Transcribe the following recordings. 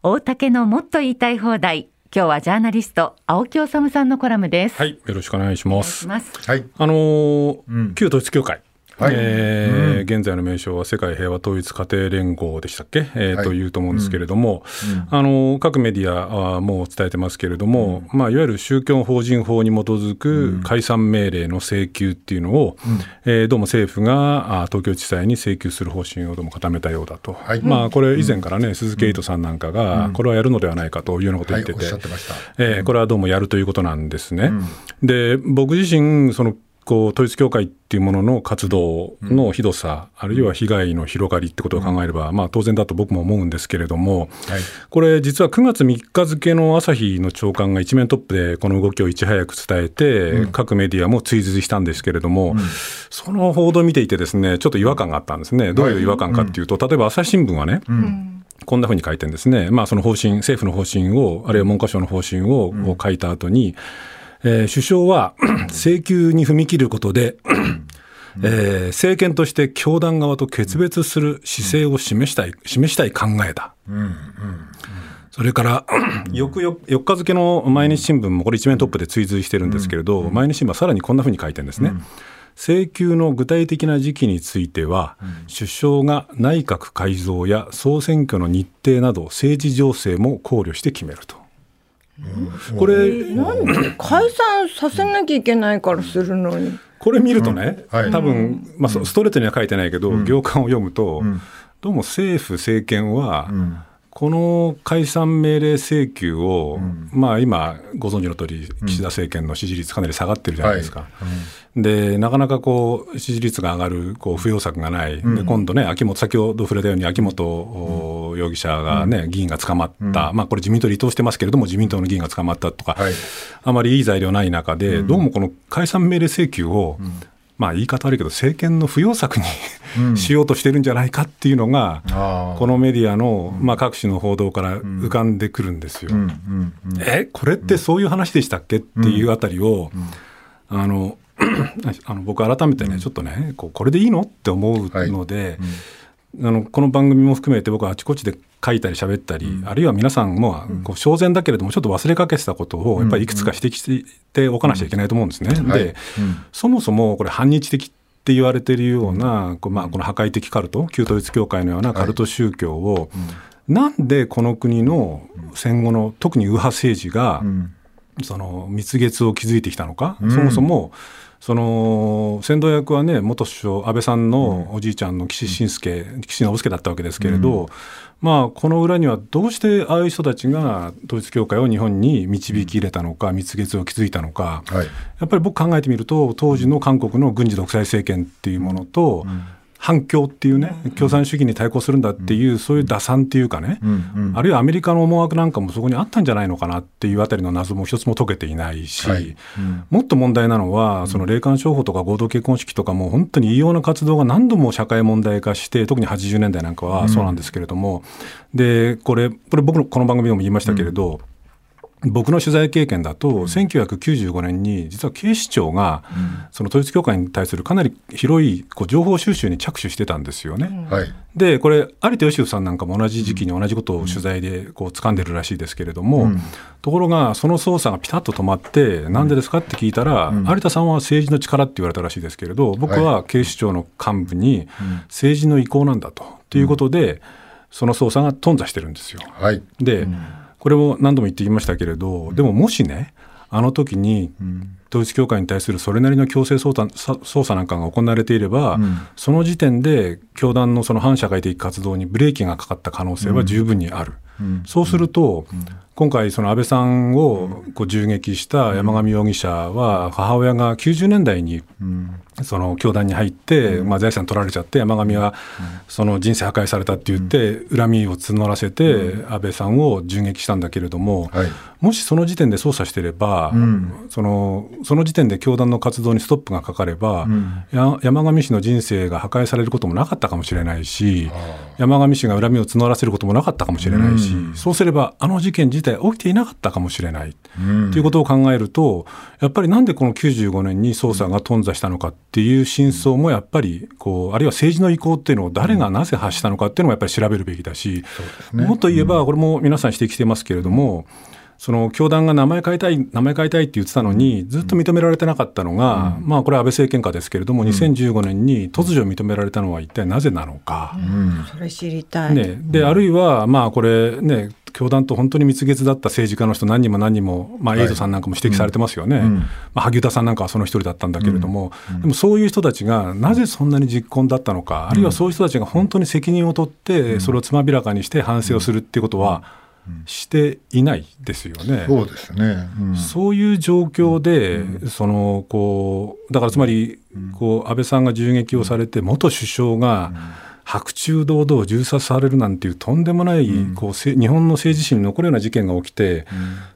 大竹のもっと言いたい放題。今日はジャーナリスト青木治さんのコラムです。はいよろしくお願いします。はい。あのーうん、旧統一教会はい、えーうん、現在の名称は世界平和統一家庭連合でしたっけ、えー、はい、というと思うんですけれども、うん、あの各メディアも伝えてますけれども、うん、まあ、いわゆる宗教法人法に基づく解散命令の請求っていうのを、うん、えー、どうも政府が東京地裁に請求する方針をどうも固めたようだと、はい、まあ、これ以前からね、鈴木エイトさんなんかが、これはやるのではないかというようなことを言ってて、はい、えー、これはどうもやるということなんですね。で僕自身そのこう統一教会っていうものの活動のひどさ、うん、あるいは被害の広がりってことを考えれば、うん、まあ、当然だと僕も思うんですけれども、はい、これ、実は9月3日付の朝日の長官が一面トップでこの動きをいち早く伝えて、うん、各メディアも追随したんですけれども、その報道を見ていて、ですねちょっと違和感があったんですね、どういう違和感かっていうと、例えば朝日新聞はね、こんなふうに書いてるんですね、まあ、その方針、政府の方針を、あるいは文科省の方針を書いた後に、えー、首相は 請求に踏み切ることで、えー、政権として教団側と決別する姿勢を示したい、示したい考えだ。それから、翌4日付の毎日新聞もこれ一面トップで追随してるんですけれど、毎日新聞はさらにこんなふうに書いてるんですね。請求の具体的な時期については、首相が内閣改造や総選挙の日程など政治情勢も考慮して決めると。これなんで解散させなきゃいけないからするのに。これ見るとね、うん。はい、多分、まあ、ストレートには書いてないけど、うん、行間を読むと、うん、どうも政府、政権は、この解散命令請求を、まあ今、ご存知の通り、岸田政権の支持率、かなり下がってるじゃないですか。でなかなかこう支持率が上がるこう不要策がない、で今度ね、秋元先ほど触れたように、秋元容疑者がね、議員が捕まった、まあ、これ、自民党離党してますけれども、自民党の議員が捕まったとか、あまりいい材料ない中で、どうもこの解散命令請求を、まあ、言い方悪いけど、政権の不要策に しようとしてるんじゃないかっていうのが、このメディアの、まあ、各種の報道から浮かんでくるんですよ。え、これってそういう話でしたっけっていうあたりを、あの あの僕、改めてね、ちょっとねこう、これでいいのって思うので、あのこの番組も含めて、僕はあちこちで書いたり喋ったり、うん、あるいは皆さんもこう、正然だけれども、ちょっと忘れかけてたことを、やっぱりいくつか指摘しておかなきゃいけないと思うんですね。で、はい、そもそもこれ、反日的って言われているような、こうまあ、この破壊的カルト、旧統一教会のようなカルト宗教を、なんでこの国の戦後の特に右派政治が、その蜜月を築いてきたのか、そもそもその先導役はね元首相安倍さんのおじいちゃんの岸信介、うん、岸信介だったわけですけれど、うん、まあこの裏にはどうしてああいう人たちが統一教会を日本に導き入れたのか蜜月を築いたのか、はい、やっぱり僕考えてみると当時の韓国の軍事独裁政権っていうものと、うん反共っていうね、共産主義に対抗するんだっていう、そういう打算っていうかね、あるいはアメリカの思惑なんかもそこにあったんじゃないのかなっていうあたりの謎も一つも解けていないし、もっと問題なのは、その霊感商法とか合同結婚式とかも、本当に異様な活動が何度も社会問題化して、特に80年代なんかはそうなんですけれども、で、これ、これ僕のこの番組でも言いましたけれど、僕の取材経験だと、1995年に実は警視庁が、その統一教会に対するかなり広いこう情報収集に着手してたんですよね。はい、でこれ有田芳生さんなんかも同じ時期に同じことを取材でこう掴んでるらしいですけれども、うん、ところがその捜査がピタッと止まってなんでですかって聞いたら、うん、有田さんは政治の力って言われたらしいですけれど僕は警視庁の幹部に政治の意向なんだと。ということでその捜査が頓挫してるんですよ。はい、で、うんこれも何度も言ってきましたけれど、でももしね、あの時に統一教会に対するそれなりの強制捜査捜査なんかが行われていれば、うん、その時点で教団のその反社会的活動にブレーキがかかった可能性は十分にある。うん、そうすると、今回、その安倍さんをこう銃撃した山上容疑者は、母親が90年代にその教団に入って、まあ、財産取られちゃって、山上はその人生破壊されたって言って、恨みを募らせて、安倍さんを銃撃したんだけれども、もしその時点で捜査してれば、そのその時点で教団の活動にストップがかかれば、山上氏の人生が破壊されることもなかったかもしれないし、山上氏が恨みを募らせることもなかったかもしれないし、そうすれば、あの事件自体起きていなかったかもしれない、ということを考えると、やっぱりなんでこの95年に捜査が頓挫したのかっっていう真相もやっぱりこうあるいは政治の意向っていうのを誰がなぜ発したのかっていうのもやっぱり調べるべきだし、ね、もっと言えばこれも皆さん指摘していますけれども、その教団が名前変えたい、名前変えたいって言ってたのに、ずっと認められてなかったのが、うん、まあこれは安倍政権下ですけれども、うん、2015年に突如認められたのは一体なぜなのか。うん、それ知りたい。ね、で、あるいは、まあこれね、教団と本当に蜜月だった政治家の人何人も何人も、まあ、エイドさんなんかも指摘されてますよね、はいうん、まあ、萩生田さんなんかはその一人だったんだけれども、うん、でもそういう人たちがなぜそんなに実婚だったのか、あるいはそういう人たちが本当に責任を取って、それをつまびらかにして反省をするっていうことは、していないですよね。そうですね、うん、そういう状況で、うん、そのこうだからつまりこう安倍さんが銃撃をされて元首相が、白昼堂々銃殺されるなんていうとんでもない、こう日本の政治史に残るような事件が起きて、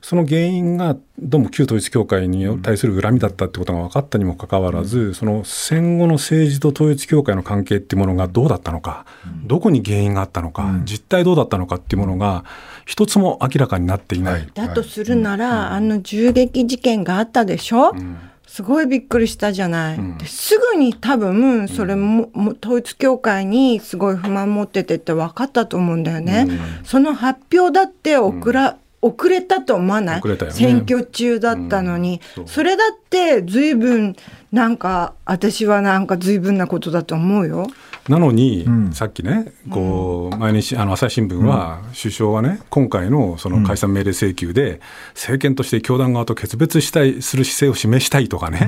その原因がどうも旧統一教会に対する恨みだったってことが分かったにもかかわらず、その戦後の政治と統一教会の関係っていうものがどうだったのか、どこに原因があったのか、実態どうだったのかっていうものが一つも明らかになっていない。だとするなら、あの銃撃事件があったでしょ、うんすごいびっくりしたじゃない。うん、すぐに多分それも,、も統一教会にすごい不満持っててって分かったと思うんだよね。うん、その発表だって遅ら、うん、遅れたと思わない、ね、選挙中だったのに、そそれだって随分なんか私はなんか随分なことだと思うよ。なのに、うん、さっきね、こう毎日あの朝日新聞は、首相はね、今回のその解散命令請求で、政権として教団側と決別したいする姿勢を示したいとかね、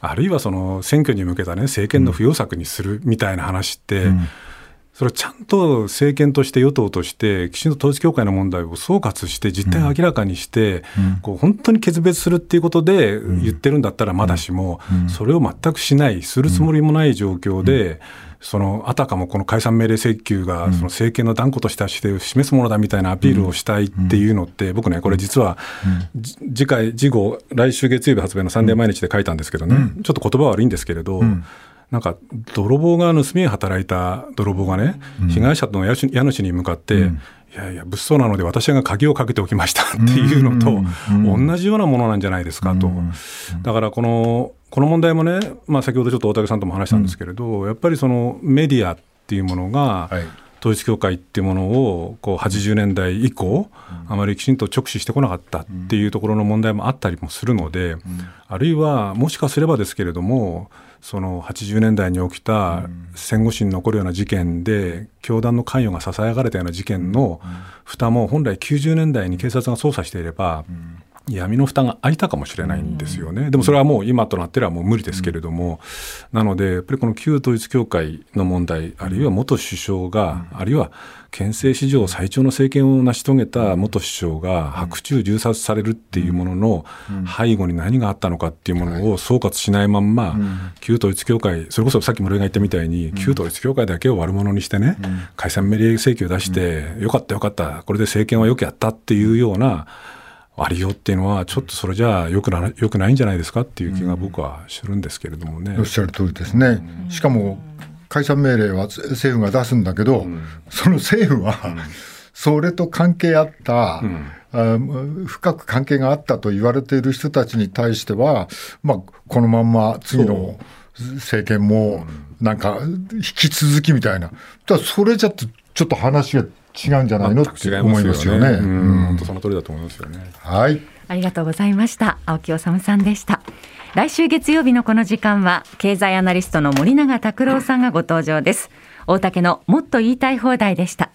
あるいはその選挙に向けたね、政権の不要策にするみたいな話って、それをちゃんと政権として与党としてきちんと統一教会の問題を総括して実態を明らかにして、こう本当に決別するっていうことで言ってるんだったらまだしも、それを全くしないするつもりもない状況で、そのあたかもこの解散命令請求がその政権の断固とした姿勢を示すものだみたいなアピールをしたいっていうのって、僕ね、これ実は、次回、次号、来週月曜日発売のサンデー毎日で書いたんですけどね、ちょっと言葉悪いんですけれど、なんか泥棒が盗みに働いた泥棒がね、被害者との家主に向かって、いやいや、物騒なので私が鍵をかけておきました っていうのと、同じようなものなんじゃないですかと。だからこの、この問題もね、まあ、先ほどちょっと大竹さんとも話したんですけれど、やっぱりそのメディアっていうものが、統一教会っていうものをこう80年代以降、あまりきちんと直視してこなかったっていうところの問題もあったりもするので、あるいはもしかすればですけれども、その80年代に起きた戦後史に残るような事件で教団の関与がささやかれたような事件の蓋も本来90年代に警察が捜査していれば闇の蓋が開いたかもしれないんですよね。でもそれはもう今となってはもう無理ですけれども、なのでやっぱりこの旧統一教会の問題、あるいは元首相が、あるいは憲政史上最長の政権を成し遂げた元首相が白昼銃殺されるっていうものの背後に何があったのかっていうものを総括しないまんま、旧統一教会、それこそさっき森が言ったみたいに、旧統一教会だけを悪者にしてね、解散命令請求を出して、よかったよかった、これで政権はよくやったっていうような、ありようっていうのは、ちょっとそれじゃあよくなよくないんじゃないですかっていう気が僕はするんですけれどもね。おっしゃる通りですね。しかも解散命令は政府が出すんだけど、うん、その政府は、それと関係あった、うん、深く関係があったと言われている人たちに対しては、まあ、このまんま次の政権もなんか引き続きみたいな、だそれじゃちょっと話が違うんじゃないのって思いますよね。本当その通りだと思いますよね。はい。ありがとうございました。青木治さんでした。来週月曜日のこの時間は経済アナリストの森永卓郎さんがご登場です。大竹のもっと言いたい放題でした。